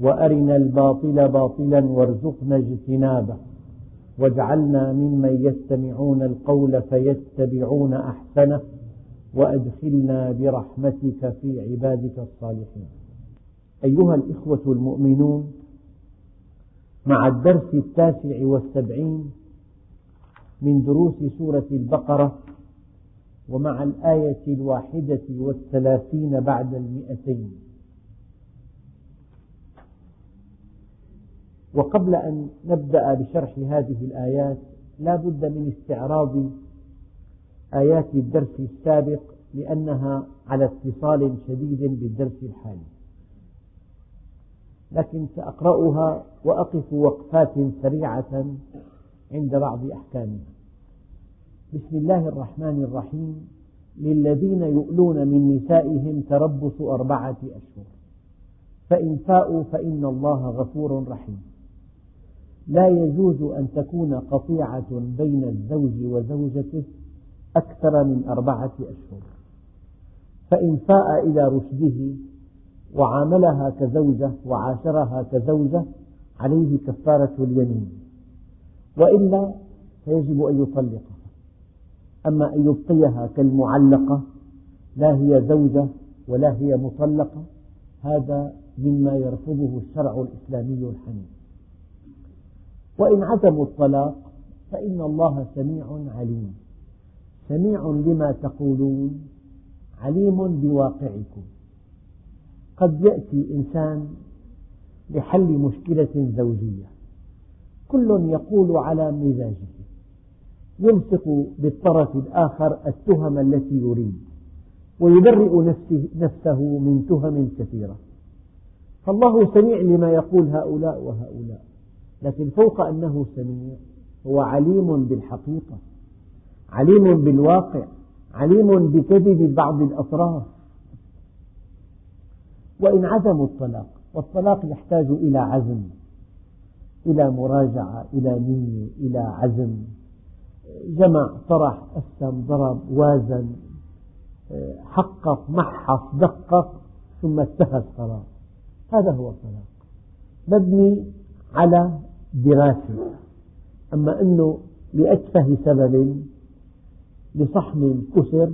وأرنا الباطل باطلا وارزقنا اجتنابه. واجعلنا ممن يستمعون القول فيتبعون أحسنه وأدخلنا برحمتك في عبادك الصالحين. أيها الإخوة المؤمنون مع الدرس التاسع والسبعين من دروس سورة البقرة ومع الآية الواحدة والثلاثين بعد المئتين وقبل أن نبدأ بشرح هذه الآيات لا بد من استعراض آيات الدرس السابق لأنها على اتصال شديد بالدرس الحالي. لكن سأقرأها وأقف وقفات سريعة عند بعض أحكامها. بسم الله الرحمن الرحيم. للذين يؤلون من نسائهم تربص أربعة أشهر. فإن فاءوا فإن الله غفور رحيم. لا يجوز أن تكون قطيعة بين الزوج وزوجته أكثر من أربعة أشهر. فإن فاء إلى رشده وعاملها كزوجة وعاشرها كزوجة عليه كفارة اليمين. وإلا فيجب أن يطلقها. أما أن يبقيها كالمعلقة لا هي زوجة ولا هي مطلقة هذا مما يرفضه الشرع الإسلامي الحنيف. وإن عزموا الطلاق فإن الله سميع عليم. سميع لما تقولون عليم بواقعكم. قد يأتي إنسان لحل مشكلة زوجية. كل يقول على مزاجه. يلصق بالطرف الآخر التهم التي يريد. ويبرئ نفسه, من تهم كثيرة. فالله سميع لما يقول هؤلاء وهؤلاء. لكن فوق أنه سميع. هو عليم بالحقيقة عليم بالواقع عليم بكذب بعض الأطراف. وإن عزموا الطلاق والطلاق يحتاج إلى عزم إلى مراجعة إلى نية إلى عزم. جمع طرح قسم ضرب وازن حقق محص دقق ثم اتخذ قرار هذا هو الطلاق. مبني على دراسة أما أنه لأتفه سبب لصحن كسر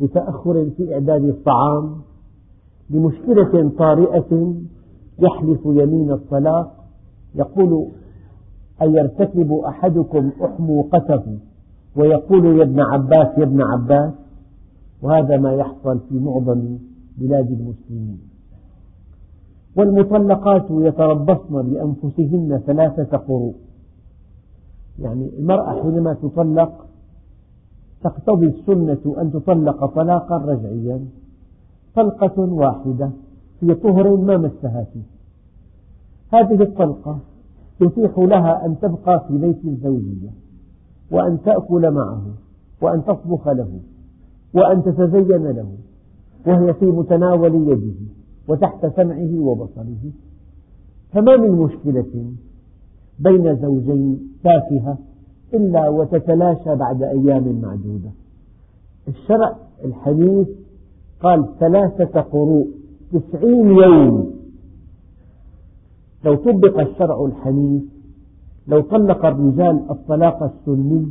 لتأخر في إعداد الطعام لمشكلة طارئة يحلف يمين الطلاق يقول أيرتكب أحدكم أحموقته ويقول يا ابن عباس يا ابن عباس. وهذا ما يحصل في معظم بلاد المسلمين. والمطلقات يتربصن بأنفسهن ثلاثة قروء. يعني المرأة حينما تطلق تقتضي السنة أن تطلق طلاقا رجعيا طلقة واحدة في طهر ما مسها فيه. هذه الطلقة يتيح لها أن تبقى في بيت الزوجية وأن تأكل معه وأن تطبخ له وأن تتزين له وهي في متناول يده. وتحت سمعه وبصره. فما من مشكلة بين زوجين تافهة إلا وتتلاشى بعد أيام معدودة. الشرع الحديث قال ثلاثة قروء تسعين يوم. لو طبق الشرع الحنيف لو طلق الرجال الطلاق السني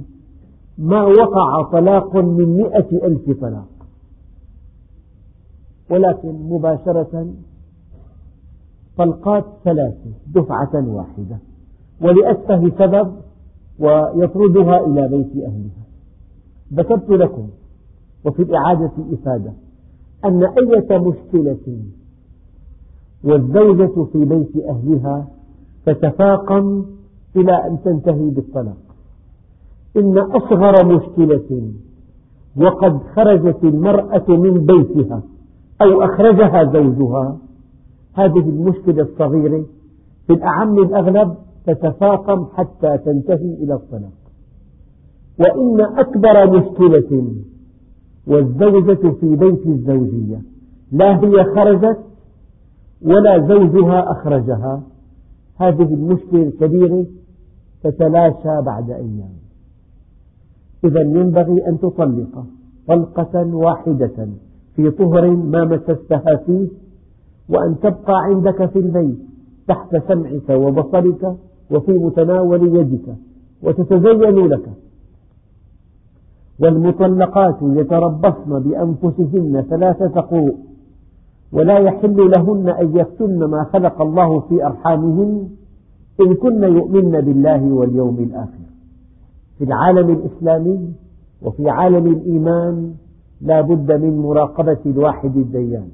ما وقع طلاق من مئة ألف طلاق. ولكن مباشرة طلقات ثلاثة دفعة واحدة ولأتفه سبب ويطردها إلى بيت أهلها. ذكرت لكم وفي الإعادة إفادة أن أية مشكلة والزوجة في بيت أهلها تتفاقم إلى أن تنتهي بالطلاق. إن أصغر مشكلة وقد خرجت المرأة من بيتها أو أخرجها زوجها. هذه المشكلة الصغيرة. في الأعم الأغلب تتفاقم حتى تنتهي إلى الطلاق. وإن أكبر مشكلة والزوجة في بيت الزوجية لا هي خرجت ولا زوجها أخرجها. هذه المشكلة الكبيرة تتلاشى بعد أيام. إذا ينبغي أن تطلق طلقة واحدة. في طهر ما مسستها فيه وأن تبقى عندك في البيت تحت سمعك وبصرك وفي متناول يدك وتتزين لك. والمطلقات يتربصن بأنفسهن ثلاثة قروء ولا يحل لهن أن يكتمن ما خلق الله في أرحامهن إن كن يؤمن بالله واليوم الآخر. في العالم الإسلامي وفي عالم الإيمان لا بد من مراقبة الواحد الديان.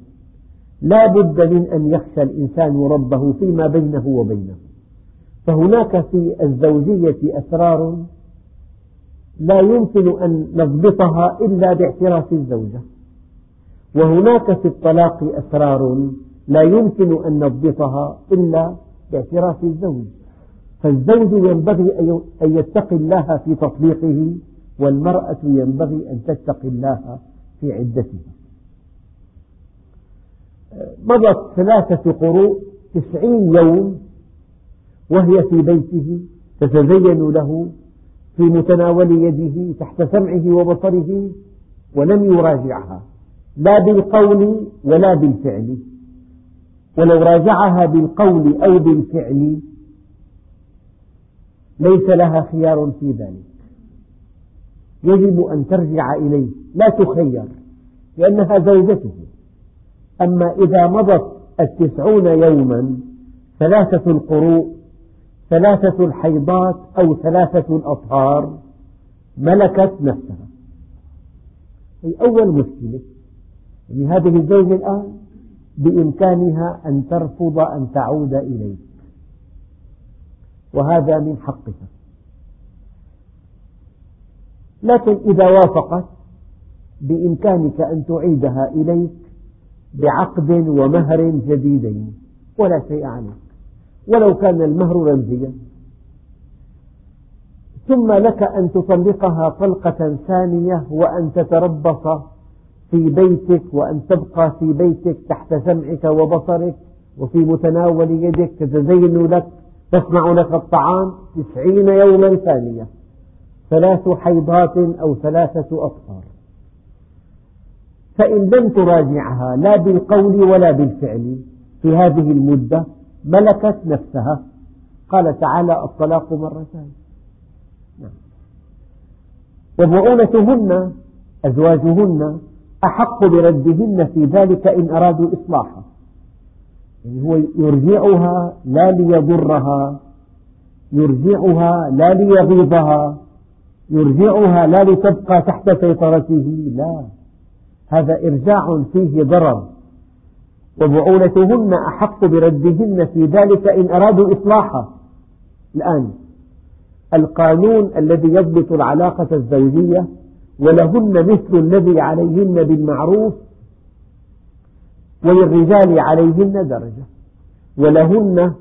لا بد من أن يخشى الإنسان ربه فيما بينه وبينه. فهناك في الزوجية أسرار لا يمكن أن نضبطها إلا باعتراف الزوجة. وهناك في الطلاق أسرار لا يمكن أن نضبطها إلا باعتراف الزوج. فالزوج ينبغي أن يتقي الله في تطليقه والمرأة ينبغي أن تتقي الله في عدتها. مضت ثلاثة قروء تسعين يوم وهي في بيته تتزين له في متناول يده تحت سمعه وبصره ولم يراجعها. لا بالقول ولا بالفعل. ولو راجعها بالقول أو بالفعل ليس لها خيار في ذلك. يجب أن ترجع إليه. لا تخير لأنها زوجته. أما إذا مضت التسعون يوما ثلاثة القروء ثلاثة الحيضات أو ثلاثة الأطهار ملكت نفسها. هي أول مشكلة لهذه الزوجة الآن بإمكانها أن ترفض أن تعود إليك. وهذا من حقها. لكن إذا وافقت بإمكانك أن تعيدها إليك بعقد ومهر جديدين ولا شيء عليك ولو كان المهر رمزيا. ثم لك أن تطلقها طلقة ثانية وأن تتربص في بيتك وأن تبقى في بيتك تحت سمعك وبصرك وفي متناول يدك تتزين لك تصنع لك الطعام تسعين يوما ثانية ثلاث حيضات أو ثلاثة أطهار فإن لم تراجعها لا بالقول ولا بالفعل في هذه المدة ملكت نفسها. قال تعالى الطلاق مرتان. نعم. وبعولتهن أزواجهن أحق بردهن في ذلك إن أرادوا إصلاحا. يعني هو يرجعها لا ليضرها يرجعها لا ليغيظها. يرجعها لا لتبقى تحت سيطرته. لا. هذا إرجاع فيه ضرر. وبعولتهن أحق بردهن في ذلك إن أرادوا إصلاحا. الآن القانون الذي يضبط العلاقة الزوجية ولهن مثل الذي عليهن بالمعروف وللرجال عليهن درجة. ولهن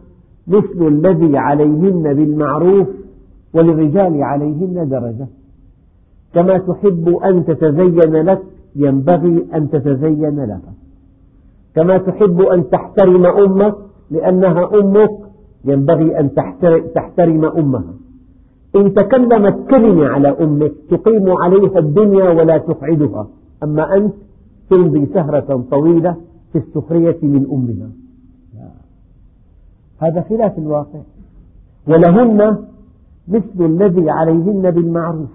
مثل الذي عليهن بالمعروف وللرجال عليهن درجة. كما تحب أن تتزين لك ينبغي أن تتزين لها كما تحب أن تحترم أمك لأنها أمك ينبغي أن تحترم أمها. إن تكلمت كلمة على أمك تقيم عليها الدنيا ولا تقعدها. أما أنت تمضي سهرة طويلة في السخرية من أمها. هذا خلاف الواقع. ولهن مثل الذي عليهن بالمعروف.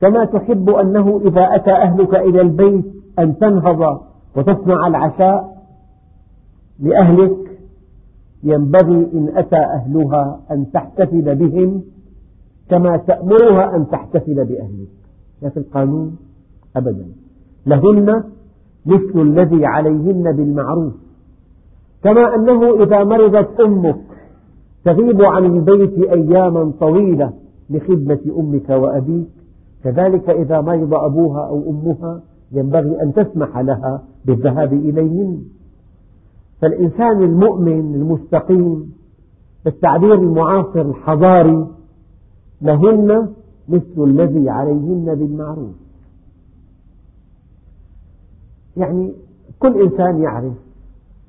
كما تحب أنه إذا أتى أهلك إلى البيت أن تنهض وتصنع العشاء لأهلك ينبغي إن أتى أهلها أن تحتفل بهم كما تأمرها أن تحتفل بأهلك. لا في القانون أبدا. لهن مثل الذي عليهن بالمعروف. كما أنه إذا مرضت أمك تغيب عن البيت أياما طويلة لخدمة أمك وأبيك. كذلك إذا مرض أبوها أو أمها ينبغي أن تسمح لها بالذهاب إليهن. فالإنسان المؤمن المستقيم بالتعبير المعاصر الحضاري لهن مثل الذي عليهن بالمعروف. يعني كل إنسان يعرف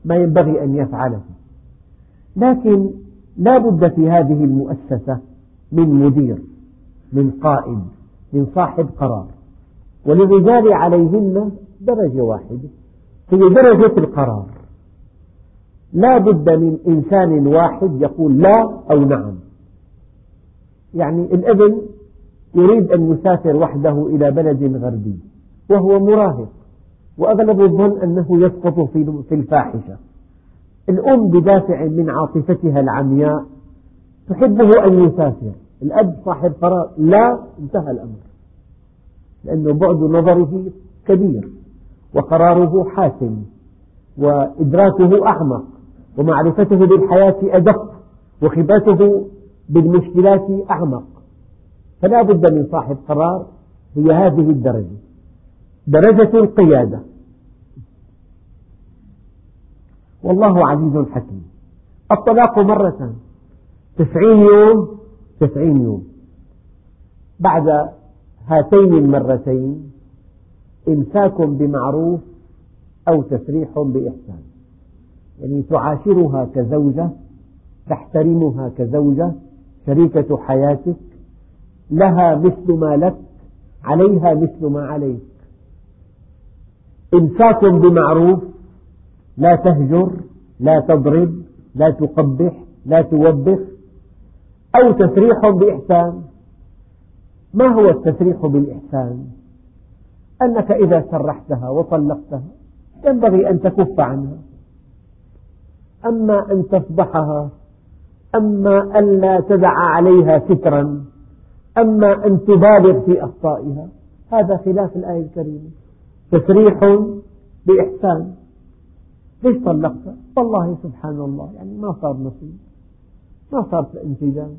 ما ينبغي أن يفعله. لكن لا بد في هذه المؤسسة من مدير من قائد من صاحب قرار. وللرجال عليهن درجة واحدة هي درجة القرار. لا بد من إنسان واحد يقول لا أو نعم. يعني الابن يريد أن يسافر وحده إلى بلد غربي وهو مراهق وأغلب الظن أنه يسقط في الفاحشة. الأم بدافع من عاطفتها العمياء تحبه أن يسافر. الأب صاحب قرار. لا انتهى الأمر. لأنه بعد نظره كبير وقراره حاسم وإدراكه أعمق ومعرفته بالحياة أدق وخبرته بالمشكلات أعمق. فلا بد من صاحب قرار هي هذه الدرجة. درجة القيادة. والله عزيز حكيم. الطلاق مرة تسعين يوم تسعين يوم. بعد هاتين المرتين إمساك بمعروف أو تسريح بإحسان. يعني تعاشرها كزوجة تحترمها كزوجة شريكة حياتك لها مثل ما لك عليها مثل ما عليك. إمساك بمعروف لا تهجر لا تضرب لا تقبح لا توبخ أو تسريح بإحسان. ما هو التسريح بالإحسان؟ أنك إذا سرحتها وطلقتها ينبغي أن تكف عنها. أما أن تفضحها أما أن لا تدع عليها سترا أما أن تبالغ في أخطائها هذا خلاف الآية الكريمة. تسريح بإحسان. ليش طلقتها؟ والله سبحان الله يعني ما صار نصيب. ما صار انسجام.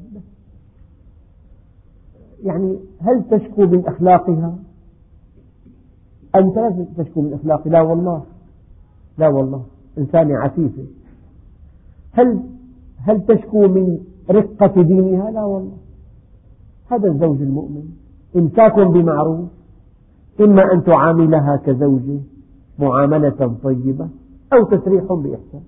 يعني هل تشكو من أخلاقها؟ أنت لا تشكو من أخلاقها. لا والله. لا والله. إنسانة عفيفة هل هل تشكو من رقة دينها؟ لا والله. هذا الزوج المؤمن. إمساك بمعروف. إما أن تعاملها كزوجة معاملة طيبة. أو تسريح بإحسان.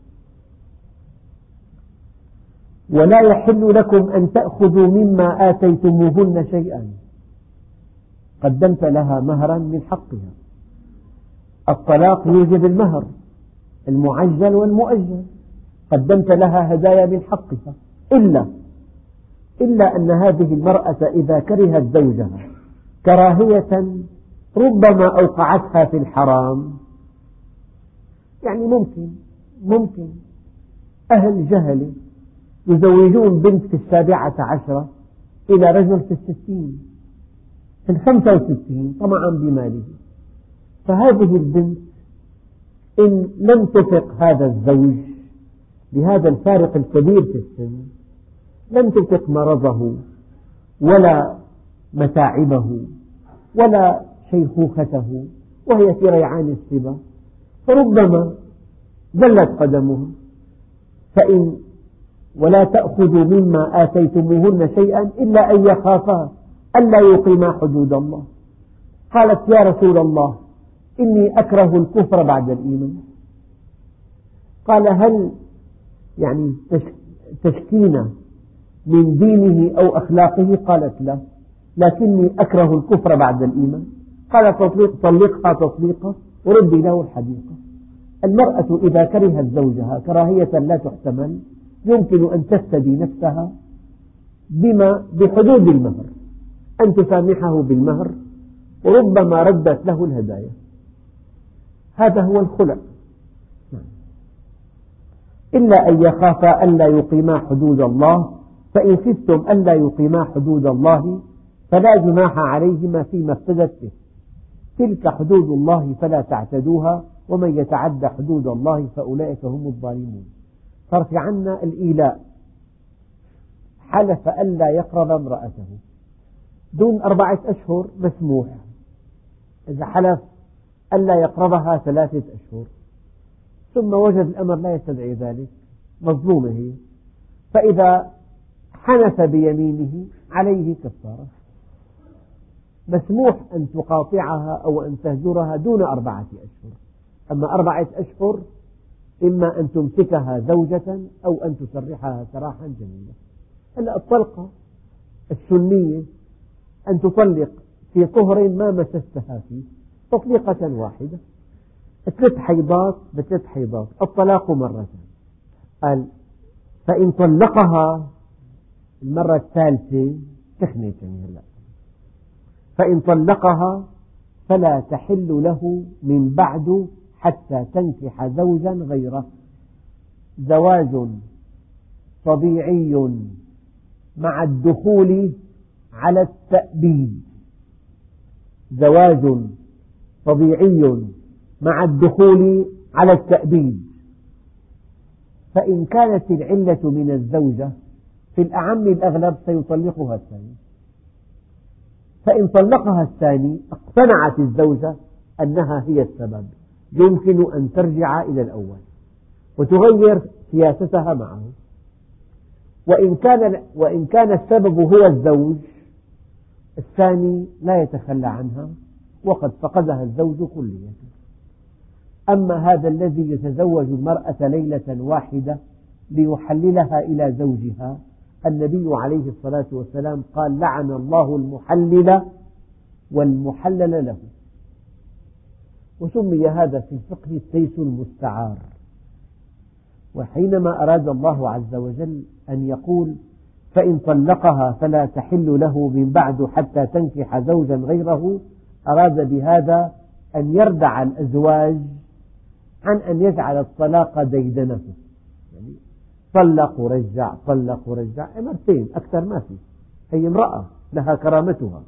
ولا يحل لكم أن تأخذوا مما آتيتموهن شيئا. قدمت لها مهرا من حقها. الطلاق يوجب المهر المعجل والمؤجل. قدمت لها هدايا من حقها. إلا إلا أن هذه المرأة إذا كرهت زوجها كراهية ربما أوقعتها في الحرام. يعني ممكن ممكن. أهل جهل يزوجون بنت في السابعة عشرة إلى رجل في الستين في الخمسة وستين طمعا بماله. فهذه البنت إن لم تثق هذا الزوج بهذا الفارق الكبير في السن لم تثق مرضه ولا متاعبه ولا شيخوخته وهي في ريعان الصبا فربما زلت قدمها فإن ولا تأخذوا مما آتيتموهن شيئا إلا أن يخافا ألا يقيما حدود الله. قالت يا رسول الله إني أكره الكفر بعد الإيمان. قال هل يعني تشكينا من دينه أو أخلاقه؟ قالت لا لكني أكره الكفر بعد الإيمان. قال طلقها تطليقا. وردي له الحديقة المرأة إذا كرهت زوجها كراهية لا تحتمل يمكن أن تفتدي نفسها بما بحدود المهر أن تسامحه بالمهر وربما ردت له الهدايا. هذا هو الخلع إلا أن يخافا ألا يقيما حدود الله فإن خفتم ألا يقيما حدود الله فلا جناح عليهما فيما افتدت به. تلك حدود الله فلا تعتدوها ومن يتعد حدود الله فأولئك هم الظالمون. صار في عنا الإيلاء. حلف ألا يقرب امرأته. دون أربعة أشهر مسموح. إذا حلف ألا يقربها ثلاثة أشهر. ثم وجد الأمر لا يستدعي ذلك. مظلومة. هي فإذا حنث بيمينه عليه كفارة. مسموح أن تقاطعها أو أن تهجرها دون أربعة أشهر. أما أربعة أشهر إما أن تمسكها زوجة أو أن تسرحها سراحا جميلا. هلا الطلقة السنية أن تطلق في طهر ما مسستها فيه تطليقة واحدة. ثلاث حيضات بثلاث حيضات. الطلاق مرة قال فإن طلقها المرة الثالثة تخنت يعني هلا فإن طلقها فلا تحل له من بعد حتى تنكح زوجا غيره. زواج طبيعي مع الدخول على التأبيد. زواج طبيعي مع الدخول على التأبيد. فإن كانت العلة من الزوجة في الأعم الأغلب سيطلقها الثاني فإن طلقها الثاني اقتنعت الزوجة أنها هي السبب. يمكن أن ترجع إلى الأول وتغير سياستها معه. وإن كان, وإن كان السبب هو الزوج الثاني لا يتخلى عنها وقد فقدها الزوج كليا. أما هذا الذي يتزوج المرأة ليلة واحدة ليحللها إلى زوجها النبي عليه الصلاة والسلام قال لعن الله المحلل والمحلل له. وسمي هذا في الفقه التيس المستعار. وحينما أراد الله عز وجل أن يقول فإن طلقها فلا تحل له من بعد حتى تنكح زوجا غيره أراد بهذا أن يردع الأزواج عن أن يجعل الطلاق ديدنه. يعني طلق ورجع طلق ورجع مرتين أكثر ما في. هي امرأة لها كرامتها.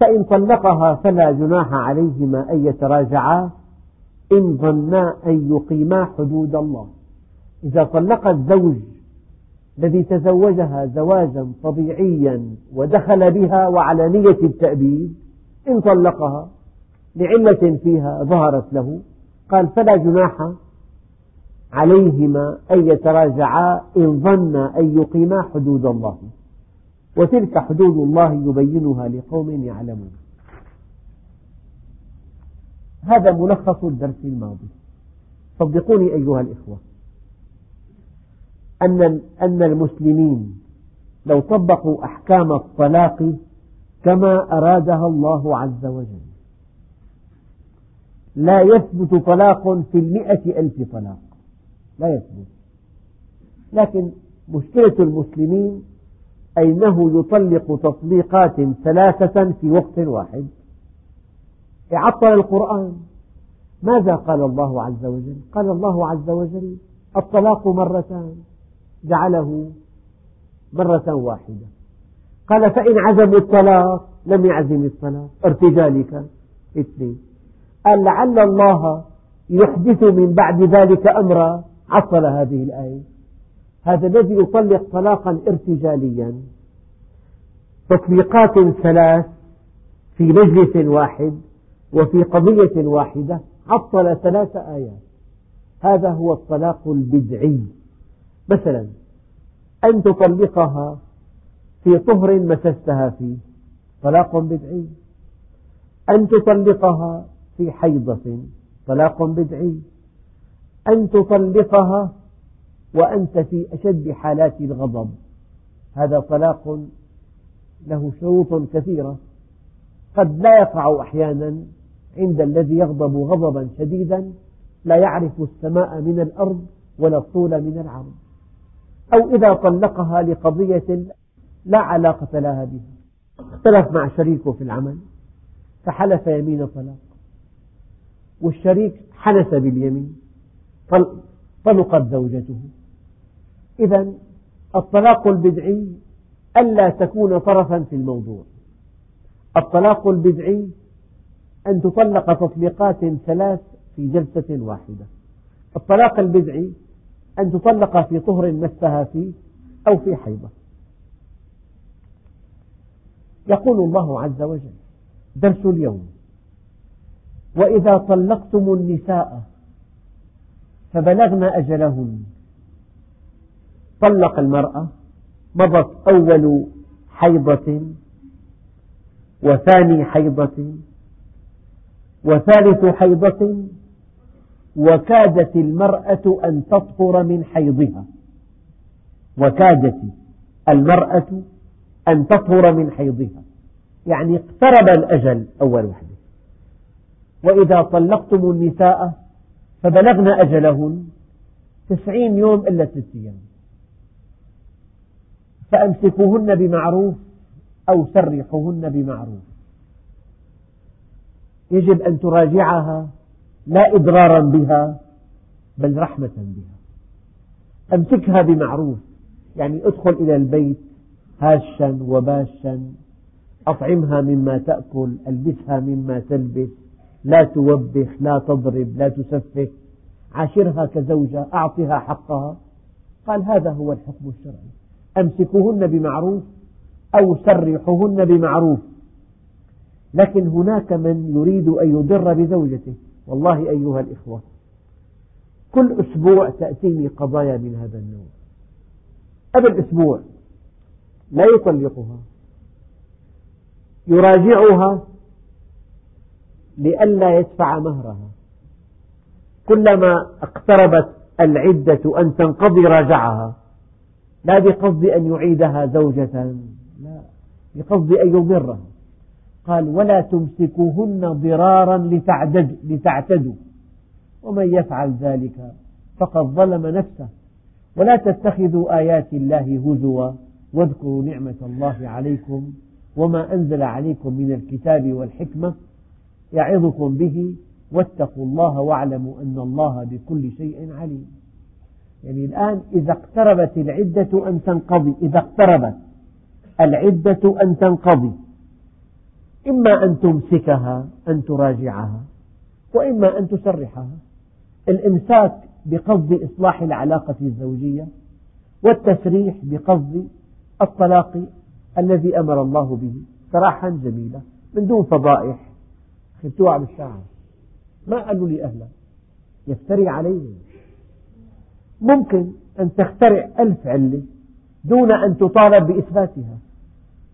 فإن طلقها فلا جناح عليهما أن يتراجعا. إن ظنا أن يقيما حدود الله. إذا طلق الزوج الذي تزوجها زواجا طبيعيا ودخل بها وعلى نية التأبيد إن طلقها لعلة فيها ظهرت له قال فلا جناح عليهما أن يتراجعا إن ظنا أن يقيما حدود الله. وتلك حدود الله يبينها لقوم يعلمون. هذا ملخص الدرس الماضي. صدقوني أيها الإخوة. أن أن المسلمين لو طبقوا أحكام الطلاق كما أرادها الله عز وجل. لا يثبت طلاق في المئة ألف طلاق. لا يثبت. لكن مشكلة المسلمين أنه يطلق تطليقات ثلاثة في وقت واحد. عطل القرآن. ماذا قال الله عز وجل؟ قال الله عز وجل الطلاق مرتان. جعله مرة واحدة. قال فإن عزموا الطلاق لم يعزم الطلاق. ارتجالك. اثنين. قال لعل الله يحدث من بعد ذلك أمرا عطل هذه الآية. هذا الذي يطلق طلاقا ارتجاليا. تطبيقات ثلاث في مجلس واحد وفي قضية واحدة عطل ثلاث آيات. هذا هو الطلاق البدعي. مثلا أن تطلقها في طهر مسستها فيه. طلاق بدعي. أن تطلقها في حيضة. طلاق بدعي. أن تطلقها وأنت في أشد حالات الغضب. هذا طلاق له شروط كثيرة. قد لا يقع أحيانا عند الذي يغضب غضبا شديدا لا يعرف السماء من الأرض ولا الطول من العرض. أو إذا طلقها لقضية لا علاقة لها بها. اختلف مع شريكه في العمل فحلف يمين طلاق. والشريك حنس باليمين. طلقت زوجته. إذا الطلاق البدعي ألا تكون طرفا في الموضوع. الطلاق البدعي أن تطلق تطليقات ثلاث في جلسة واحدة. الطلاق البدعي أن تطلق في طهر مسها فيه أو في حيضة. يقول الله عز وجل درس اليوم وإذا طلقتم النساء فبلغن أجلهن طلق المرأة مضت أول حيضة وثاني حيضة وثالث حيضة وكادت المرأة أن تطهر من حيضها. وكادت المرأة أن تطهر من حيضها. يعني اقترب الأجل أول وحدة وإذا طلقتم النساء فبلغن أجلهن تسعين يوم إلا ستة أيام. فأمسكوهن بمعروف أو سرحوهن بمعروف. يجب أن تراجعها لا إضرارا بها بل رحمة بها. أمسكها بمعروف يعني ادخل إلى البيت هاشا وباشا أطعمها مما تأكل ألبسها مما تلبس لا توبخ لا تضرب لا تسفه عاشرها كزوجة أعطها حقها. قال هذا هو الحكم الشرعي. أمسكوهن بمعروف أو سرحوهن بمعروف. لكن هناك من يريد أن يضر بزوجته. والله أيها الإخوة كل أسبوع تأتيني قضايا من هذا النوع. قبل أسبوع لا يطلقها يراجعها لئلا يدفع مهرها. كلما اقتربت العدة أن تنقضي راجعها. لا بقصد أن يعيدها زوجة لا. بقصد أن يضرها. قال ولا تمسكوهن ضرارا لتعتدوا. ومن يفعل ذلك فقد ظلم نفسه. ولا تتخذوا آيات الله هزوا. واذكروا نعمة الله عليكم وما أنزل عليكم من الكتاب والحكمة. يعظكم به واتقوا الله واعلموا أن الله بكل شيء عليم. يعني الآن إذا اقتربت العدة أن تنقضي إذا اقتربت العدة أن تنقضي إما أن تمسكها أن تراجعها وإما أن تسرحها. الإمساك بقصد إصلاح العلاقة الزوجية والتسريح بقصد الطلاق الذي أمر الله به سراحا جميلا من دون فضائح خذتوها بالشعر. ما قالوا لي أهلا يفتري عليهم. ممكن أن تخترع ألف علة دون أن تطالب بإثباتها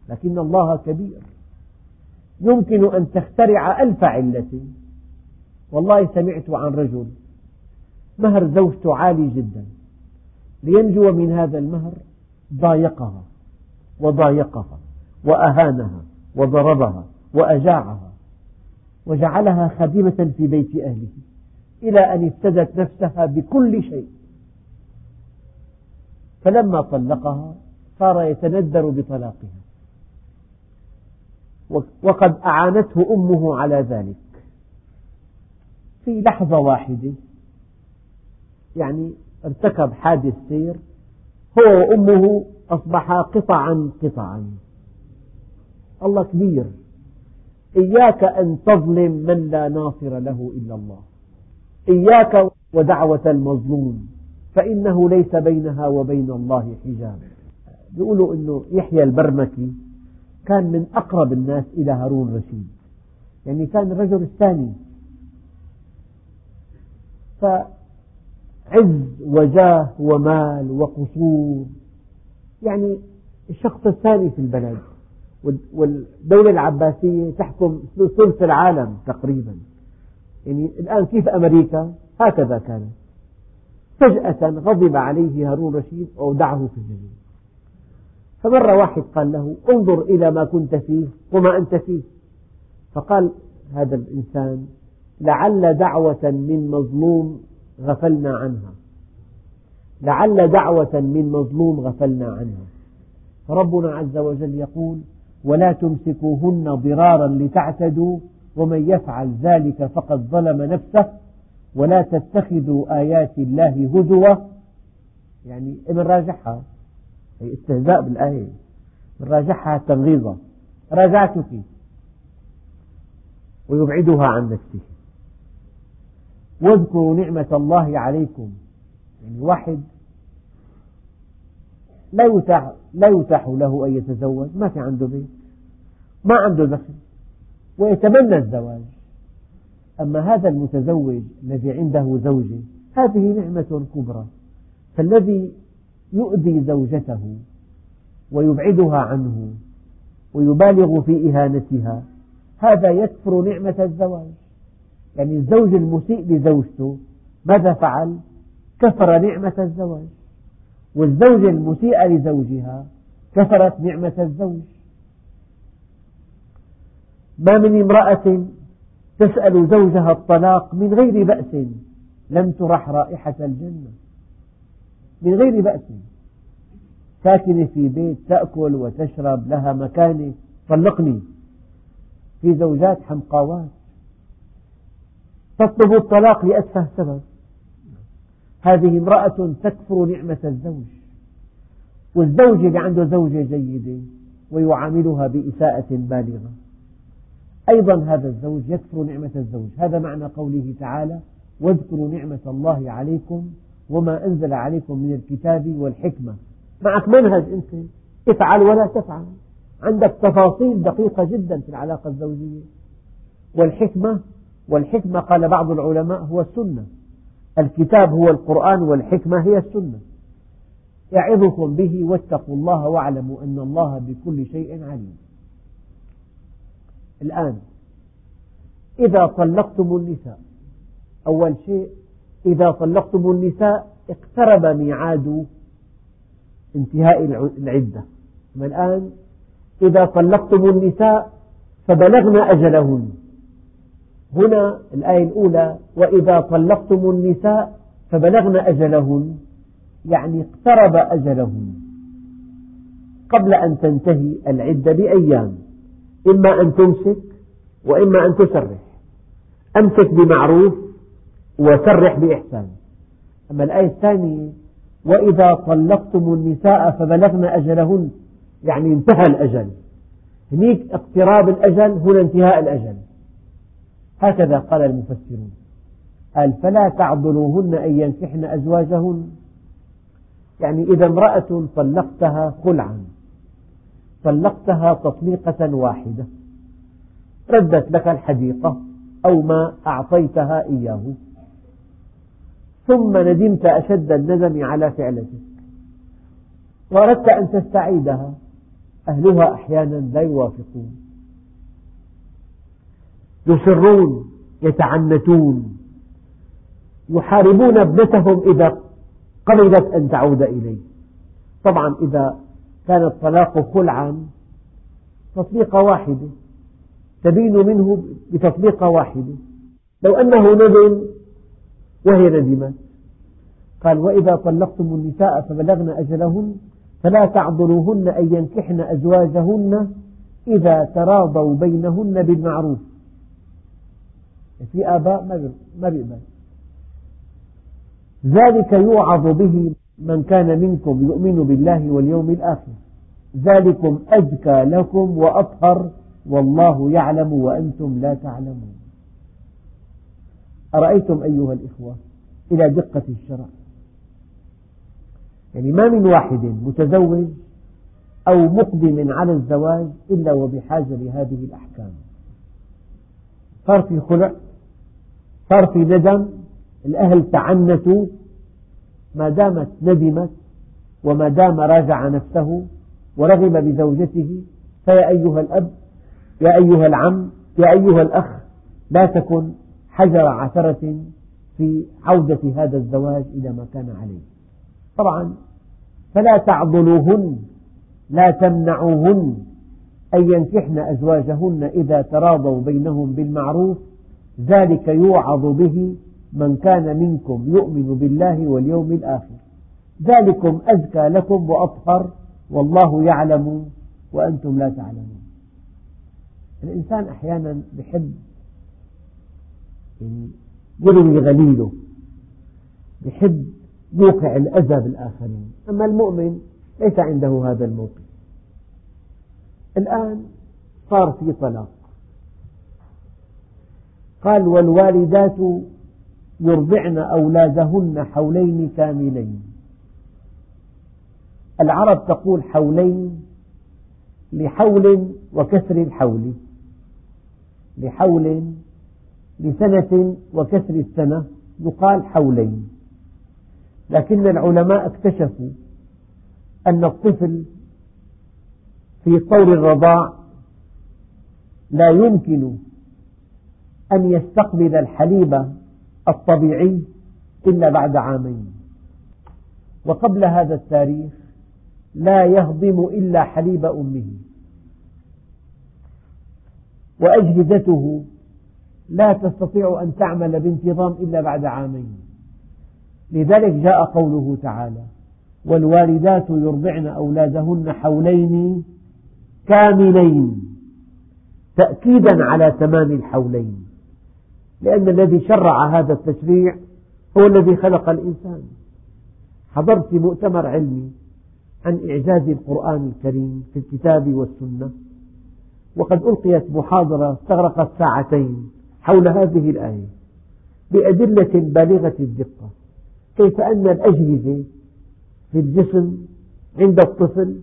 لكن الله كبير. يمكن أن تخترع ألف علة. والله سمعت عن رجل مهر زوجته عالي جدا لينجو من هذا المهر ضايقها وضايقها وأهانها وضربها وأجاعها. وجعلها خادمة في بيت أهله إلى أن افتدت نفسها بكل شيء. فلما طلقها صار يتندر بطلاقها. وقد أعانته أمه على ذلك. في لحظة واحدة يعني ارتكب حادث سير هو وأمه أصبحا قطعا قطعا. الله كبير. إياك أن تظلم من لا ناصر له إلا الله. إياك ودعوة المظلوم. فإنه ليس بينها وبين الله حجاب. يقولوا أنه يحيى البرمكي كان من أقرب الناس إلى هارون رشيد يعني كان الرجل الثاني. فعز وجاه ومال وقصور. يعني الشخص الثاني في البلد. والدولة العباسية تحكم ثلث العالم تقريبا. يعني الآن كيف أمريكا؟ هكذا كانت فجأة غضب عليه هارون رشيد وأودعه في الجحيم فمرة واحد قال له انظر إلى ما كنت فيه وما أنت فيه. فقال هذا الإنسان لعل دعوة من مظلوم غفلنا عنها. لعل دعوة من مظلوم غفلنا عنها. فربنا عز وجل يقول ولا تمسكوهن ضرارا لتعتدوا ومن يفعل ذلك فقد ظلم نفسه. ولا تتخذوا آيات الله هزوا. يعني راجعها هي استهزاء بالآية. راجعها تغيظا راجعتك ويبعدها عن نفسه. واذكروا نعمة الله عليكم. يعني واحد لا يتاح, لا يتاح له أن يتزوج. ما في عنده بيت. ما عنده دخل ويتمنى الزواج. أما هذا المتزوج الذي عنده زوجة هذه نعمة كبرى. فالذي يؤذي زوجته ويبعدها عنه ويبالغ في إهانتها هذا يكفر نعمة الزواج. يعني الزوج المسيء لزوجته ماذا فعل؟ كفر نعمة الزواج. والزوجة المسيئة لزوجها كفرت نعمة الزوج. ما من امرأة تسأل زوجها الطلاق من غير بأس. لم ترح رائحة الجنة. من غير بأس. ساكنة في بيت تأكل وتشرب لها مكانة طلقني. في زوجات حمقاوات. تطلب الطلاق لأتفه سبب. هذه امرأة تكفر نعمة الزوج. والزوج اللي عنده زوجة جيدة ويعاملها بإساءة بالغة. أيضا هذا الزوج يكفر نعمة الزوج. هذا معنى قوله تعالى واذكروا نعمة الله عليكم وما أنزل عليكم من الكتاب والحكمة. معك منهج أنت. افعل ولا تفعل. عندك تفاصيل دقيقة جدا في العلاقة الزوجية. والحكمة والحكمة قال بعض العلماء هو السنة. الكتاب هو القرآن والحكمة هي السنة. يعظكم به واتقوا الله واعلموا أن الله بكل شيء عليم. الآن. إذا طلقتم النساء أول شيء إذا طلقتم النساء اقترب ميعاد انتهاء العدة. الآن إذا طلقتم النساء فبلغن أجلهن. هنا الآية الأولى وإذا طلقتم النساء فبلغن أجلهن يعني اقترب أجلهن. قبل أن تنتهي العدة بأيام. إما أن تمسك وإما أن تسرح. أمسك بمعروف وسرح بإحسان. أما الآية الثانية وإذا طلقتم النساء فبلغن أجلهن يعني انتهى الأجل. هنيك اقتراب الأجل هنا انتهاء الأجل. هكذا قال المفسرون. قال فلا تعضلوهن أن ينكحن أزواجهن. يعني إذا امرأة طلقتها خلعا طلقتها تطليقة واحدة. ردت لك الحديقة أو ما أعطيتها إياه. ثم ندمت أشد الندم على فعلتك. وأردت أن تستعيدها. أهلها أحيانا لا يوافقون. يصرون يتعنتون. يحاربون ابنتهم إذا قبلت أن تعود إليه. طبعا إذا كان الطلاق خلعا تطليقة واحدة تبين منه بتطليقة واحدة لو أنه ندم وهي ندمت. قال وإذا طلقتم النساء فبلغن أجلهن فلا تعضلوهن أن ينكحن أزواجهن إذا تراضوا بينهن بالمعروف. في آباء ما بيقبل ذلك يوعظ به من كان منكم يؤمن بالله واليوم الآخر. ذلكم أزكى لكم وأطهر والله يعلم وأنتم لا تعلمون. أرأيتم أيها الإخوة إلى دقة الشرع؟ يعني ما من واحد متزوج أو مقدم على الزواج إلا وبحاجة لهذه الأحكام. صار في خلع صار في ندم الأهل تعنتوا ما دامت ندمت وما دام راجع نفسه ورغب بزوجته فيا أيها الأب يا أيها العم يا أيها الأخ لا تكن حجر عثرة في عودة هذا الزواج إلى ما كان عليه. طبعا فلا تعضلوهن لا تمنعوهن أن ينكحن أزواجهن إذا تراضوا بينهم بالمعروف ذلك يوعظ به من كان منكم يؤمن بالله واليوم الآخر. ذلكم أزكى لكم وأطهر والله يعلم وأنتم لا تعلمون. الإنسان أحيانا يحب يعني يروي غليله يحب يوقع الأذى بالآخرين. أما المؤمن ليس عنده هذا الموقف الآن صار في طلاق. قال والوالدات يرضعن أولادهن حولين كاملين. العرب تقول حولين لحول وكسر الحول. لحول لسنة وكسر السنة يقال حولين. لكن العلماء اكتشفوا أن الطفل في طور الرضاع لا يمكن أن يستقبل الحليب الطبيعي إلا بعد عامين. وقبل هذا التاريخ لا يهضم إلا حليب أمه. وأجهزته لا تستطيع أن تعمل بانتظام إلا بعد عامين. لذلك جاء قوله تعالى والوالدات يرضعن أولادهن حولين كاملين تأكيدا على تمام الحولين. لأن الذي شرع هذا التشريع هو الذي خلق الإنسان. حضرت مؤتمر علمي عن إعجاز القرآن الكريم في الكتاب والسنة وقد ألقيت محاضرة استغرقت ساعتين حول هذه الآية بأدلة بالغة الدقة كيف أن الأجهزة في الجسم عند الطفل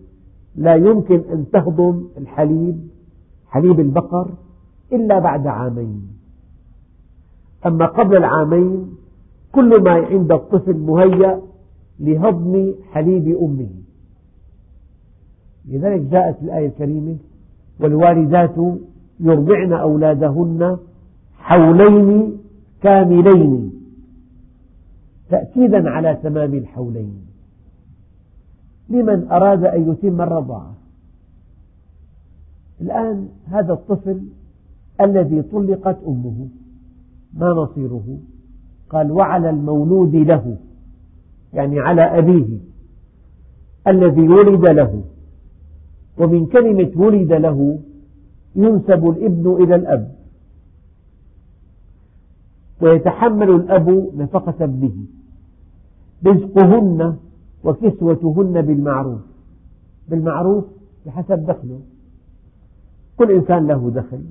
لا يمكن أن تهضم الحليب حليب البقر إلا بعد عامين. أما قبل العامين كل ما عند الطفل مهيأ لهضم حليب أمه. لذلك جاءت الآية الكريمة والوالدات يرضعن أولادهن حولين كاملين تأكيدا على تمام الحولين. لمن أراد أن يتم الرضاعة الآن هذا الطفل الذي طلقت أمه. ما نصيره قال وعلى المولود له يعني على أبيه الذي ولد له. ومن كلمة ولد له ينسب الابن إلى الأب. ويتحمل الأب نفقة ابنه. رزقهن وكسوتهن بالمعروف. بالمعروف بحسب دخله. كل إنسان له دخل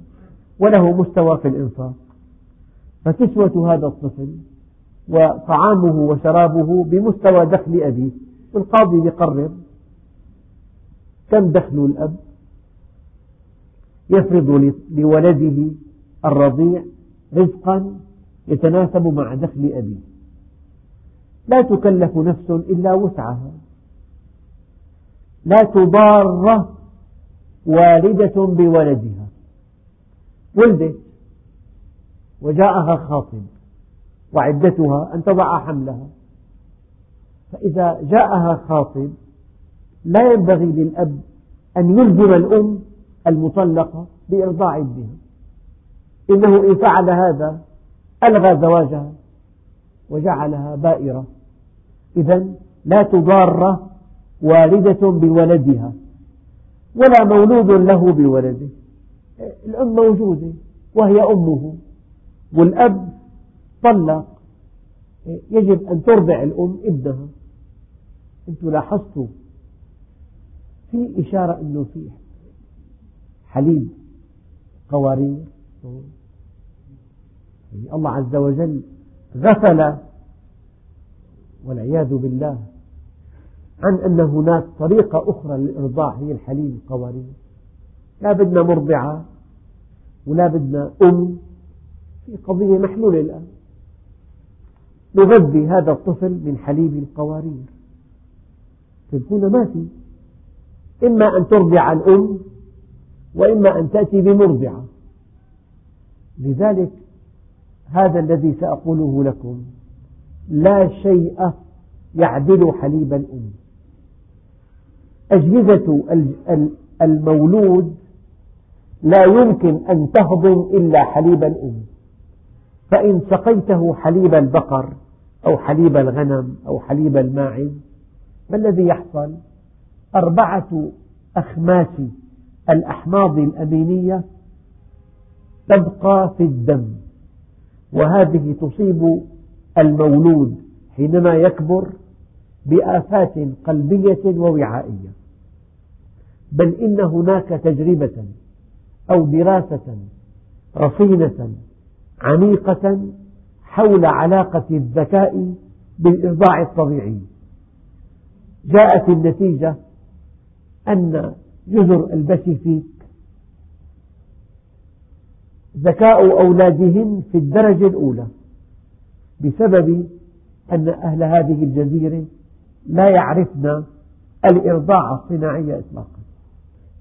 وله مستوى في الإنفاق. فكسوة هذا الطفل وطعامه وشرابه بمستوى دخل أبيه القاضي يقرر كم دخل الأب يفرض لولده الرضيع رزقا يتناسب مع دخل أبيه. لا تكلف نفس إلا وسعها. لا تضار والدة بولدها. ولدت وجاءها خاطب وعدتها أن تضع حملها. فإذا جاءها خاطب لا ينبغي للأب أن يلزم الأم المطلقة بإرضاع ابنها. إنه إن فعل هذا ألغى زواجها وجعلها بائرة. إذا لا تضار والدة بولدها ولا مولود له بولده. الأم موجودة وهي أمه. والأب طلق. يجب أن ترضع الأم ابنها. أنتم لاحظتوا في إشارة أنه في حليب قوارير. يعني الله عز وجل غفل والعياذ بالله عن أن هناك طريقة أخرى للإرضاع هي الحليب القوارير لا بدنا مرضعة ولا بدنا أم في قضية محلولة الآن. نغذي هذا الطفل من حليب القوارير. تكون ما في؟ إما أن ترضع الأم وإما أن تأتي بمرضعة لذلك هذا الذي سأقوله لكم لا شيء يعدل حليب الأم. أجهزة المولود لا يمكن أن تهضم إلا حليب الأم. فإن سقيته حليب البقر أو حليب الغنم أو حليب الماعز ما الذي يحصل؟ أربعة أخماس الأحماض الأمينية تبقى في الدم وهذه تصيب المولود حينما يكبر بآفات قلبية ووعائية بل إن هناك تجربة أو دراسة رصينة عميقة حول علاقة الذكاء بالإرضاع الطبيعي. جاءت النتيجة أن جزر البسيفيك ذكاء أولادهن في الدرجة الأولى بسبب أن أهل هذه الجزيرة لا يعرفن الإرضاع الصناعي إطلاقا.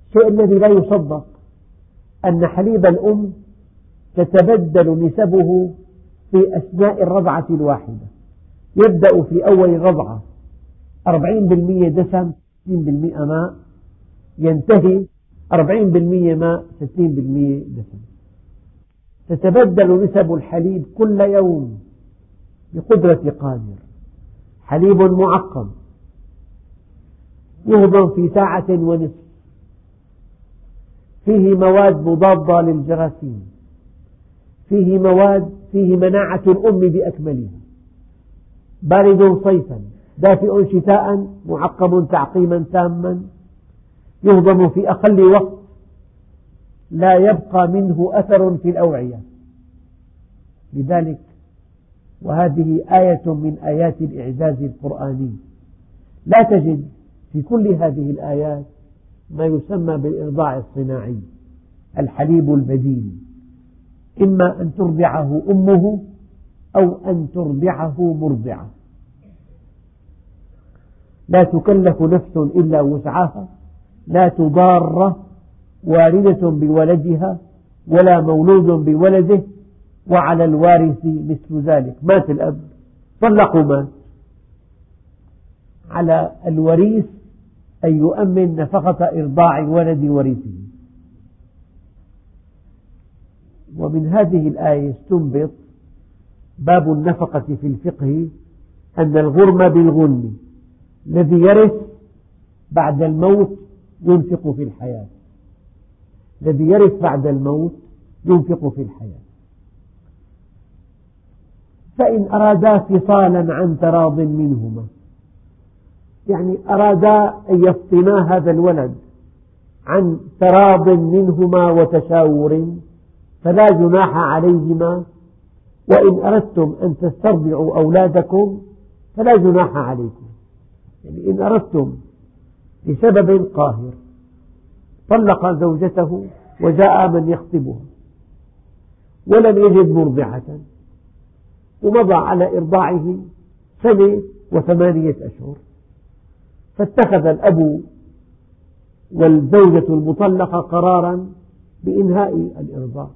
الشيء الذي لا يصدق أن حليب الأم تتبدل نسبه في أثناء الرضعة الواحدة. يبدأ في أول الرضعة أربعين بالمئة دسم ستين بالمئة ماء. ينتهي أربعين بالمئة ماء ستين بالمئة دسم. تتبدل نسب الحليب كل يوم بقدرة قادر. حليب معقم. يهضم في ساعة ونصف. فيه مواد مضادة للجراثيم. فيه مواد فيه مناعة الأم بأكملها. بارد صيفا. دافئ شتاء معقم تعقيما تاما. يهضم في أقل وقت. لا يبقى منه أثر في الأوعية. لذلك وهذه آية من آيات الإعجاز القرآني. لا تجد في كل هذه الآيات ما يسمى بالإرضاع الصناعي الحليب البديل إما أن ترضعه أمه أو أن ترضعه مرضعة. لا تكلف نفس إلا وسعها لا تضار والدة بولدها ولا مولود بولده وعلى الوارث مثل ذلك. مات الأب طلقوا مات. على الوريث أن يؤمن نفقة إرضاع ولد ورثه ومن هذه الآية استنبط باب النفقة في الفقه أن الغرم بالغنم الذي يرث بعد الموت ينفق في الحياة. الذي يرث بعد الموت ينفق في الحياة. فإن أرادا فصالا عن تراض منهما. يعني أرادا أن يفطنا هذا الولد عن تراض منهما وتشاور فلا جناح عليهما وإن أردتم أن تسترضعوا أولادكم فلا جناح عليكم. يعني إن أردتم لسبب قاهر طلق زوجته وجاء من يخطبها ولم يجد مرضعة ومضى على إرضاعه سنة وثمانية أشهر. فاتخذ الأب والزوجة المطلقة قرارا بإنهاء الإرضاع.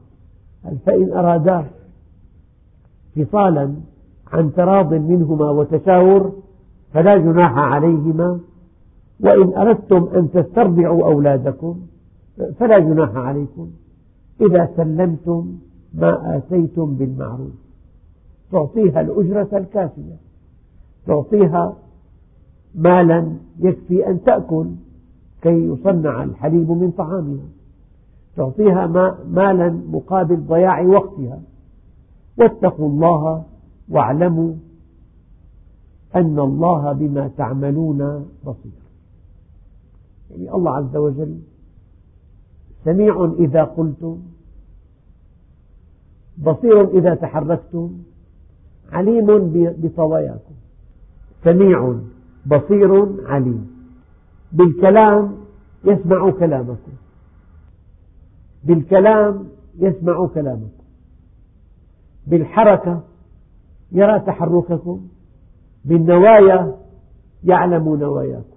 فإن أرادا فصالا عن تراض منهما وتشاور فلا جناح عليهما وإن أردتم أن تسترضعوا أولادكم فلا جناح عليكم. إذا سلمتم ما آتيتم بالمعروف. تعطيها الأجرة الكافية. تعطيها مالا يكفي أن تأكل كي يصنع الحليب من طعامها. تعطيها مالا مقابل ضياع وقتها. واتقوا الله واعلموا أن الله بما تعملون بصير. يعني الله عز وجل سميع إذا قلتم بصير إذا تحركتم عليم بطواياكم سميع بصير عليم. بالكلام يسمع كلامكم. بالكلام يسمع كلامكم. بالحركة يرى تحرككم. بالنوايا يعلم نواياكم.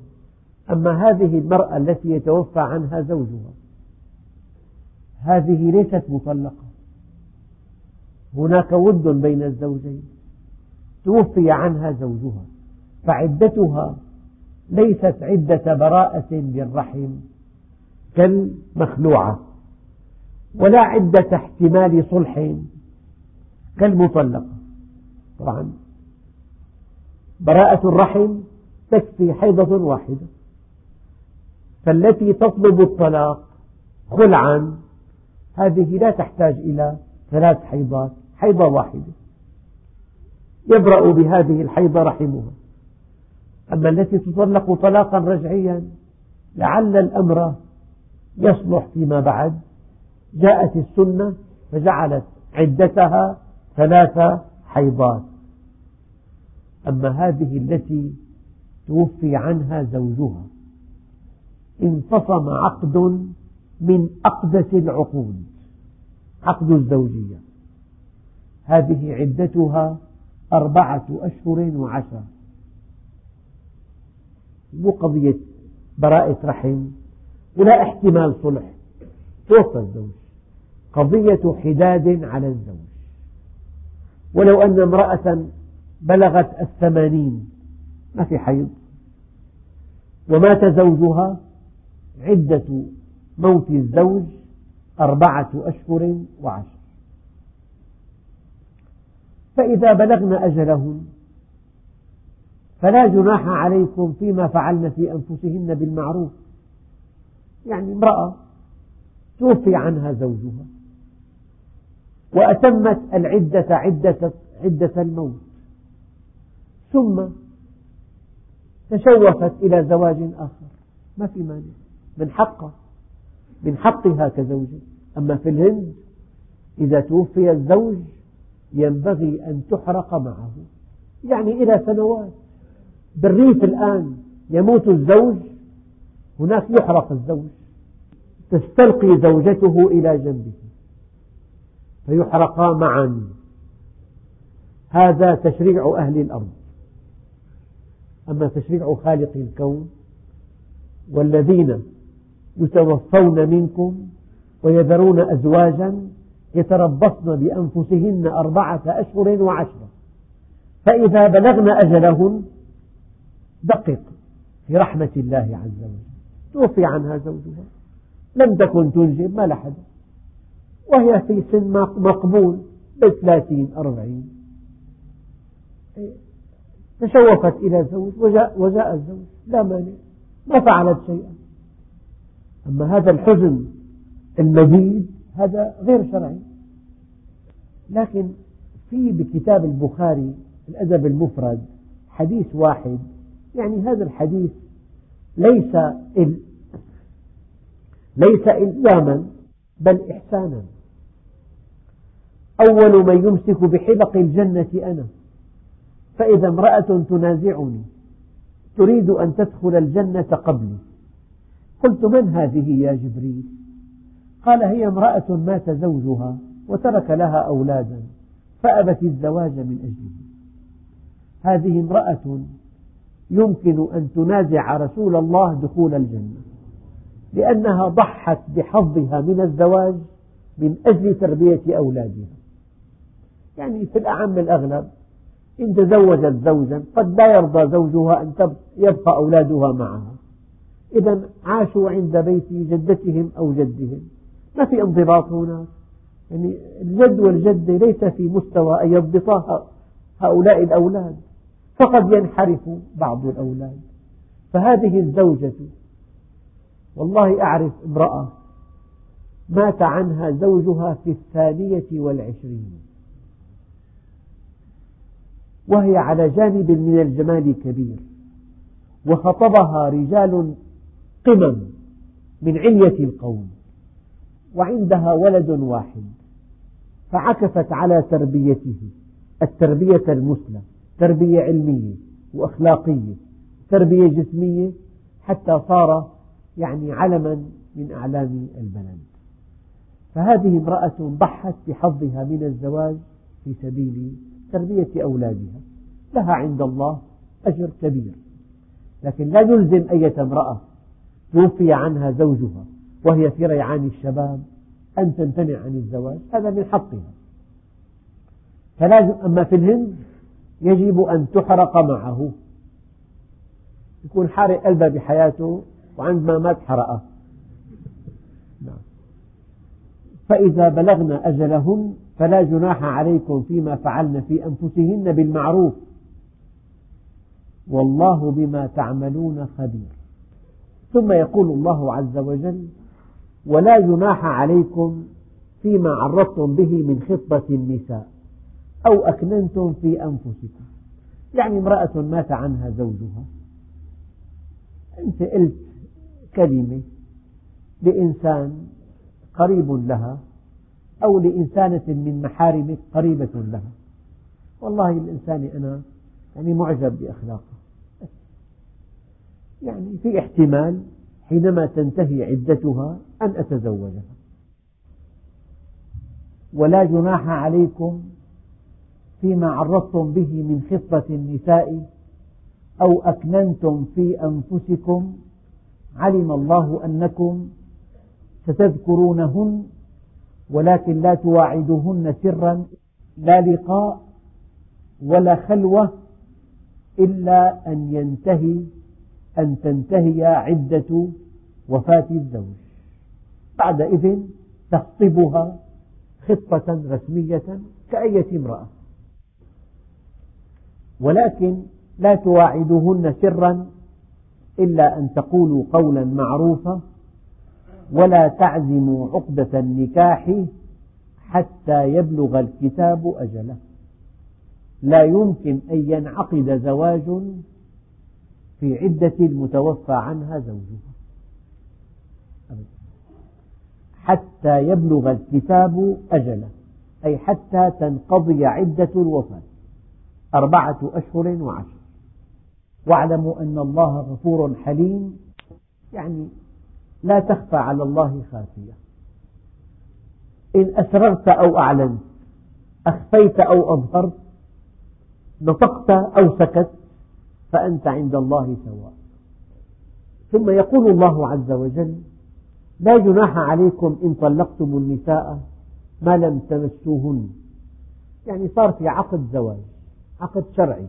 أما هذه المرأة التي يتوفى عنها زوجها هذه ليست مطلقة. هناك ود بين الزوجين توفي عنها زوجها فعدتها ليست عدة براءة بالرحم كالمخلوعة. ولا عدة احتمال صلح كالمطلقة. طبعا براءة الرحم تكفي حيضة واحدة فالتي تطلب الطلاق خلعا هذه لا تحتاج إلى ثلاث حيضات حيضة واحدة. يبرأ بهذه الحيضة رحمها. أما التي تطلق طلاقا رجعيا لعل الأمر يصلح فيما بعد. جاءت السنة فجعلت عدتها ثلاث حيضات. أما هذه التي توفي عنها زوجها انفصم عقد من أقدس العقود عقد الزوجية. هذه عدتها أربعة أشهر وعشرة مو قضية براءة رحم ولا احتمال صلح. توفى الزوج. قضية حداد على الزوج. ولو أن امرأة بلغت الثمانين ما في حيض. ومات زوجها عدة موت الزوج أربعة أشهر وعشر. فإذا بلغن أجلهن فلا جناح عليكم فيما فعلن في أنفسهن بالمعروف. يعني امرأة توفي عنها زوجها. وأتمت العدة عدة, عدة الموت. ثم تشوفت إلى زواج آخر. ما في مانع. من حقها من حقها كزوجة أما في الهند إذا توفي الزوج ينبغي أن تحرق معه. يعني إلى سنوات. بالريف الآن يموت الزوج هناك يحرق الزوج. تستلقي زوجته إلى جنبه. فيحرقا معا. هذا تشريع أهل الأرض. أما تشريع خالق الكون والذين يتوفون منكم ويذرون أزواجا يتربصن بأنفسهن أربعة أشهر وعشرة. فإذا بلغن أجلهن دقق في رحمة الله عز وجل. توفي عنها زوجها. لم تكن تنجب ما لحد. وهي في سن مقبول بثلاثين أربعين. تشوفت إلى الزوج وجاء, وجاء الزوج. لا مانع ما فعلت شيئا. أما هذا الحزن المديد هذا غير شرعي. لكن في بكتاب البخاري الأدب المفرد حديث واحد. يعني هذا الحديث ليس ليس إلزاما بل إحسانا. أول من يمسك بحلق الجنة أنا. فإذا امرأة تنازعني تريد أن تدخل الجنة قبلي. قلت من هذه يا جبريل؟ قال هي امرأة مات زوجها وترك لها أولادا فأبت الزواج من أجله. هذه امرأة يمكن أن تنازع رسول الله دخول الجنة لأنها ضحت بحظها من الزواج من أجل تربية أولادها. يعني في الأعم الأغلب إن تزوجت زوجا قد لا يرضى زوجها أن يبقى أولادها معها. إذا عاشوا عند بيت جدتهم أو جدهم. ما في انضباط هناك يعني الجد والجدة ليس في مستوى أن يضبطا هؤلاء الأولاد. فقد ينحرف بعض الأولاد. فهذه الزوجة والله أعرف امرأة مات عنها زوجها في الثانية والعشرين. وهي على جانب من الجمال كبير وخطبها رجال قمم من علية القوم وعندها ولد واحد فعكفت على تربيته التربية المثلى تربية علمية وأخلاقية تربية جسمية حتى صار يعني علما من أعلام البلد. فهذه امرأة ضحت بحظها من الزواج في سبيل تربية أولادها. لها عند الله أجر كبير. لكن لا نلزم أية امرأة توفي عنها زوجها وهي في ريعان الشباب أن تمتنع عن الزواج. هذا من حقها. فلازم أما في الهند يجب أن تحرق معه. يكون حارق قلبها بحياته وعندما مات حرقه. نعم. فإذا بلغن أجلهن فلا جناح عليكم فيما فعلن في أنفسهن بالمعروف. والله بما تعملون خبير. ثم يقول الله عز وجل ولا جناح عليكم فيما عرضتم به من خطبة النساء أو أكننتم في أنفسكم. يعني امرأة مات عنها زوجها. أنت قلت كلمة لإنسان قريب لها أو لإنسانة من محارمك قريبة لها. والله الإنسان أنا يعني معجب بأخلاقه. يعني في احتمال حينما تنتهي عدتها أن أتزوجها. ولا جناح عليكم فيما عرضتم به من خطة النساء أو أكننتم في أنفسكم علم الله أنكم ستذكرونهن ولكن لا تواعدوهن سرا لا لقاء ولا خلوة إلا أن ينتهي أن تنتهي عدة وفاة الزوج. بعد إذن تخطبها خطة رسمية كأية امرأة. ولكن لا تواعدوهن سرا إلا أن تقولوا قولا معروفا ولا تعزموا عقدة النكاح حتى يبلغ الكتاب أجله. لا يمكن أن ينعقد زواج في عدة المتوفى عنها زوجها. حتى يبلغ الكتاب أجله أي حتى تنقضي عدة الوفاة أربعة أشهر وعشر. واعلموا أن الله غفور حليم يعني لا تخفى على الله خافية. إن أسررت أو أعلنت أخفيت أو أظهرت نطقت أو سكت فأنت عند الله سواء. ثم يقول الله عز وجل لا جناح عليكم إن طلقتم النساء ما لم تمسوهن. يعني صار في عقد زواج عقد شرعي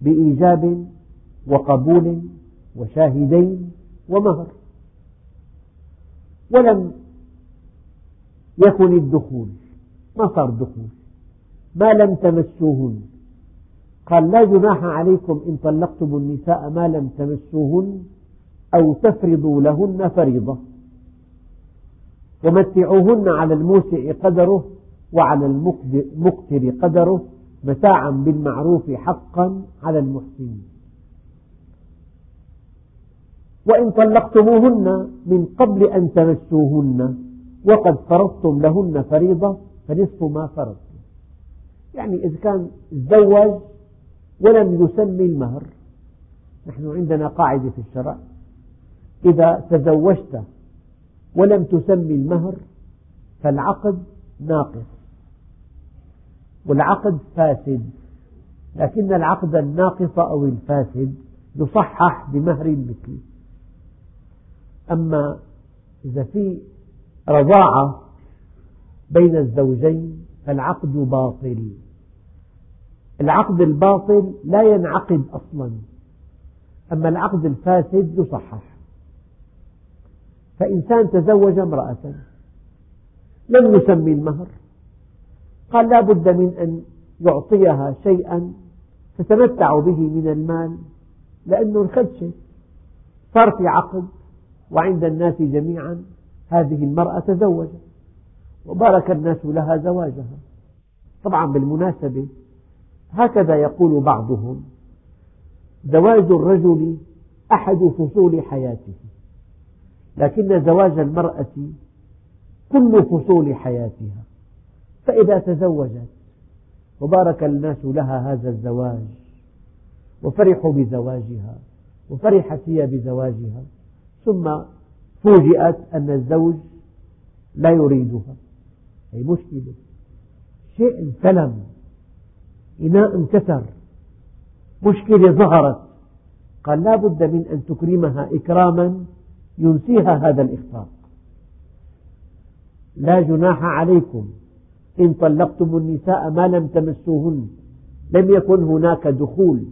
بإيجاب وقبول وشاهدين ومهر. ولم يكن الدخول ما صار دخول ما لم تمسوهن. قال لا جناح عليكم إن طلقتم النساء ما لم تمسوهن أو تفرضوا لهن فريضة. ومتعوهن على الموسع قدره وعلى المقتر قدره متاعا بالمعروف حقا على المحسنين وإن طلقتموهن من قبل أن تمسوهن وقد فرضتم لهن فريضة فنصف ما فرضتم يعني إذا كان تزوج ولم يسمي المهر. نحن عندنا قاعدة في الشرع. إذا تزوجت ولم تسمي المهر فالعقد ناقص. والعقد فاسد. لكن العقد الناقص أو الفاسد يصحح بمهر مثله أما إذا في رضاعة بين الزوجين فالعقد باطل. العقد الباطل لا ينعقد أصلا. أما العقد الفاسد يصحح. فإنسان تزوج امرأة. لم يسمي المهر. قال لا بد من أن يعطيها شيئا تتمتع به من المال لأنه انخدشت صار في عقد. وعند الناس جميعا هذه المرأة تزوجت وبارك الناس لها زواجها. طبعا بالمناسبة هكذا يقول بعضهم زواج الرجل أحد فصول حياته لكن زواج المرأة كل فصول حياتها. فإذا تزوجت وبارك الناس لها هذا الزواج وفرحوا بزواجها وفرحت هي بزواجها ثم فوجئت أن الزوج لا يريدها. هي مشكلة. شيء انسلم. إناء انكسر. مشكلة ظهرت. قال لا بد من أن تكرمها إكراما ينسيها هذا الإخفاق. لا جناح عليكم. إن طلقتم النساء ما لم تمسوهن. لم يكن هناك دخول.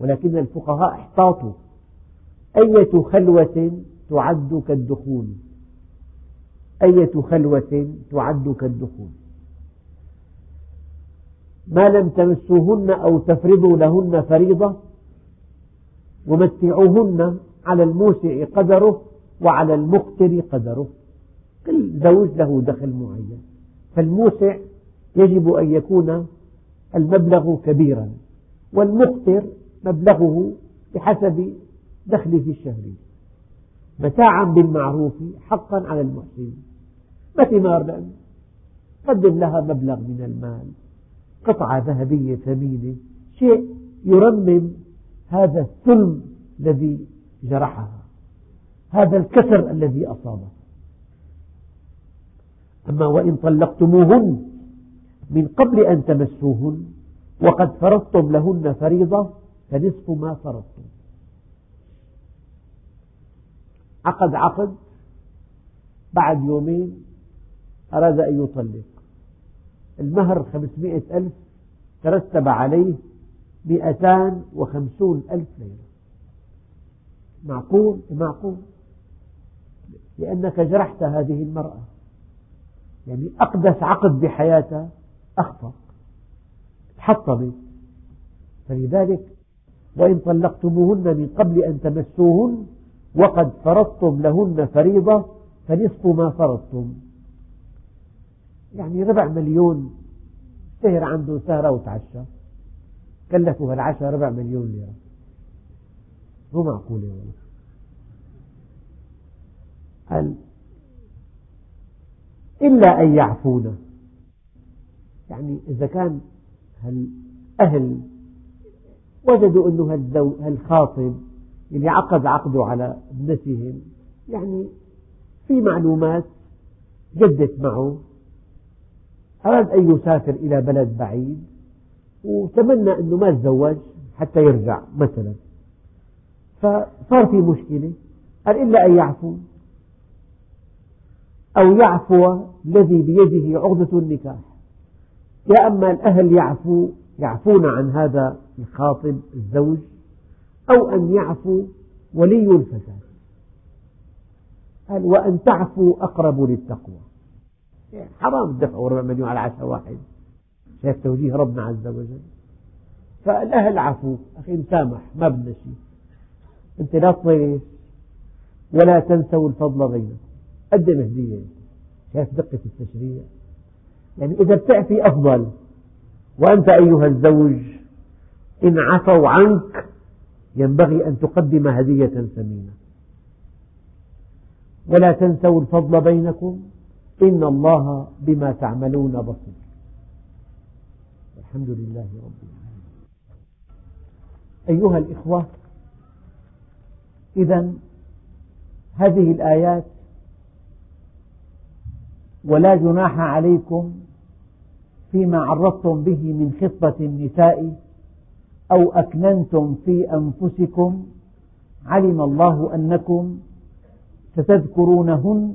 ولكن الفقهاء احتاطوا. أية خلوة تعد كالدخول؟ أية خلوة تعد كالدخول؟ ما لم تمسوهن أو تفرضوا لهن فريضة ومتعوهن على الموسع قدره وعلى المقتر قدره. كل زوج له دخل معين. فالموسع يجب أن يكون المبلغ كبيرا والمقتر مبلغه بحسب دخله الشهري متاعا بالمعروف حقا على المحسنين ما ثمار لأنه قدم لها مبلغ من المال. قطعة ذهبية ثمينة. شيء يرمم هذا الثلم الذي جرحها. هذا الكسر الذي أصابه أما وإن طلقتموهن من قبل أن تمسوهن وقد فرضتم لهن فريضة فنصف ما فرضتم. عقد عقد بعد يومين أراد أن يطلق. المهر خمسمائة ألف ترتب عليه مئتان وخمسون ألف ليرة معقول؟ معقول. لأنك جرحت هذه المرأة. يعني أقدس عقد بحياتها أخفق تحطمت فلذلك وإن طلقتموهن من قبل أن تمسوهن وقد فرضتم لهن فريضة فنصف ما فرضتم. يعني ربع مليون سهر عنده سهرة وتعشى. كلفوا هالعشاء ربع مليون ليرة. مو معقولة والله. قال إلا أن يعفونا. يعني إذا كان الأهل وجدوا أنه هالخاطب اللي عقد عقده على ابنتهم يعني في معلومات جدت معه. أراد أن يسافر إلى بلد بعيد وتمنى أنه ما يتزوج حتى يرجع مثلا. فصار في مشكلة. قال إلا أن يعفو. أو يعفو الذي بيده عقدة النكاح. يا أما الأهل يعفو يعفون عن هذا الخاطب الزوج أو أن يعفو ولي الفتاة قال وأن تعفوا أقرب للتقوى. يعني حرام تدفعوا ربع مليون على عشاء واحد. شايف توجيه ربنا عز وجل. فالأهل عفو أخي مسامح ما بدنا شيء أنت لا تطيش ولا تنسوا الفضل بينكم. قدم هدية شايف دقة التشريع؟ يعني إذا بتعفي أفضل. وأنت أيها الزوج إن عفوا عنك ينبغي أن تقدم هدية ثمينة ولا تنسوا الفضل بينكم. إن الله بما تعملون بصير. الحمد لله رب العالمين. أيها الإخوة إذا هذه الآيات ولا جناح عليكم فيما عرضتم به من خطبة النساء أو أكننتم في أنفسكم علم الله أنكم ستذكرونهن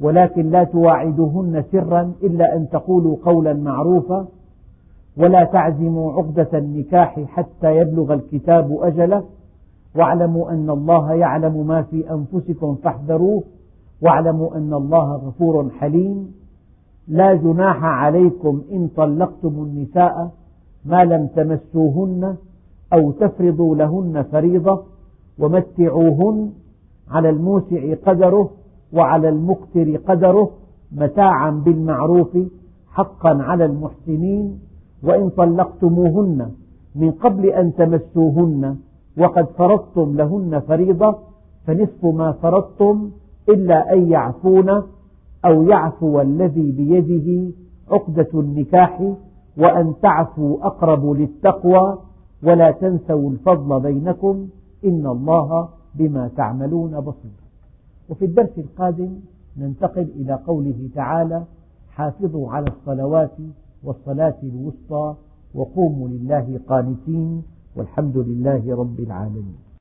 ولكن لا تواعدوهن سرا إلا أن تقولوا قولا معروفا ولا تعزموا عقدة النكاح حتى يبلغ الكتاب أجله واعلموا أن الله يعلم ما في أنفسكم فاحذروه واعلموا أن الله غفور حليم. لا جناح عليكم إن طلقتم النساء ما لم تمسوهن أو تفرضوا لهن فريضة ومتعوهن على الموسع قدره وعلى المقتر قدره متاعا بالمعروف حقا على المحسنين وإن طلقتموهن من قبل أن تمسوهن وقد فرضتم لهن فريضة فنصف ما فرضتم إلا أن يعفون أو يعفو الذي بيده عقدة النكاح وأن تعفوا أقرب للتقوى ولا تنسوا الفضل بينكم إن الله بما تعملون بصير. وفي الدرس القادم ننتقل إلى قوله تعالى حافظوا على الصلوات والصلاة الوسطى وقوموا لله قانتين والحمد لله رب العالمين.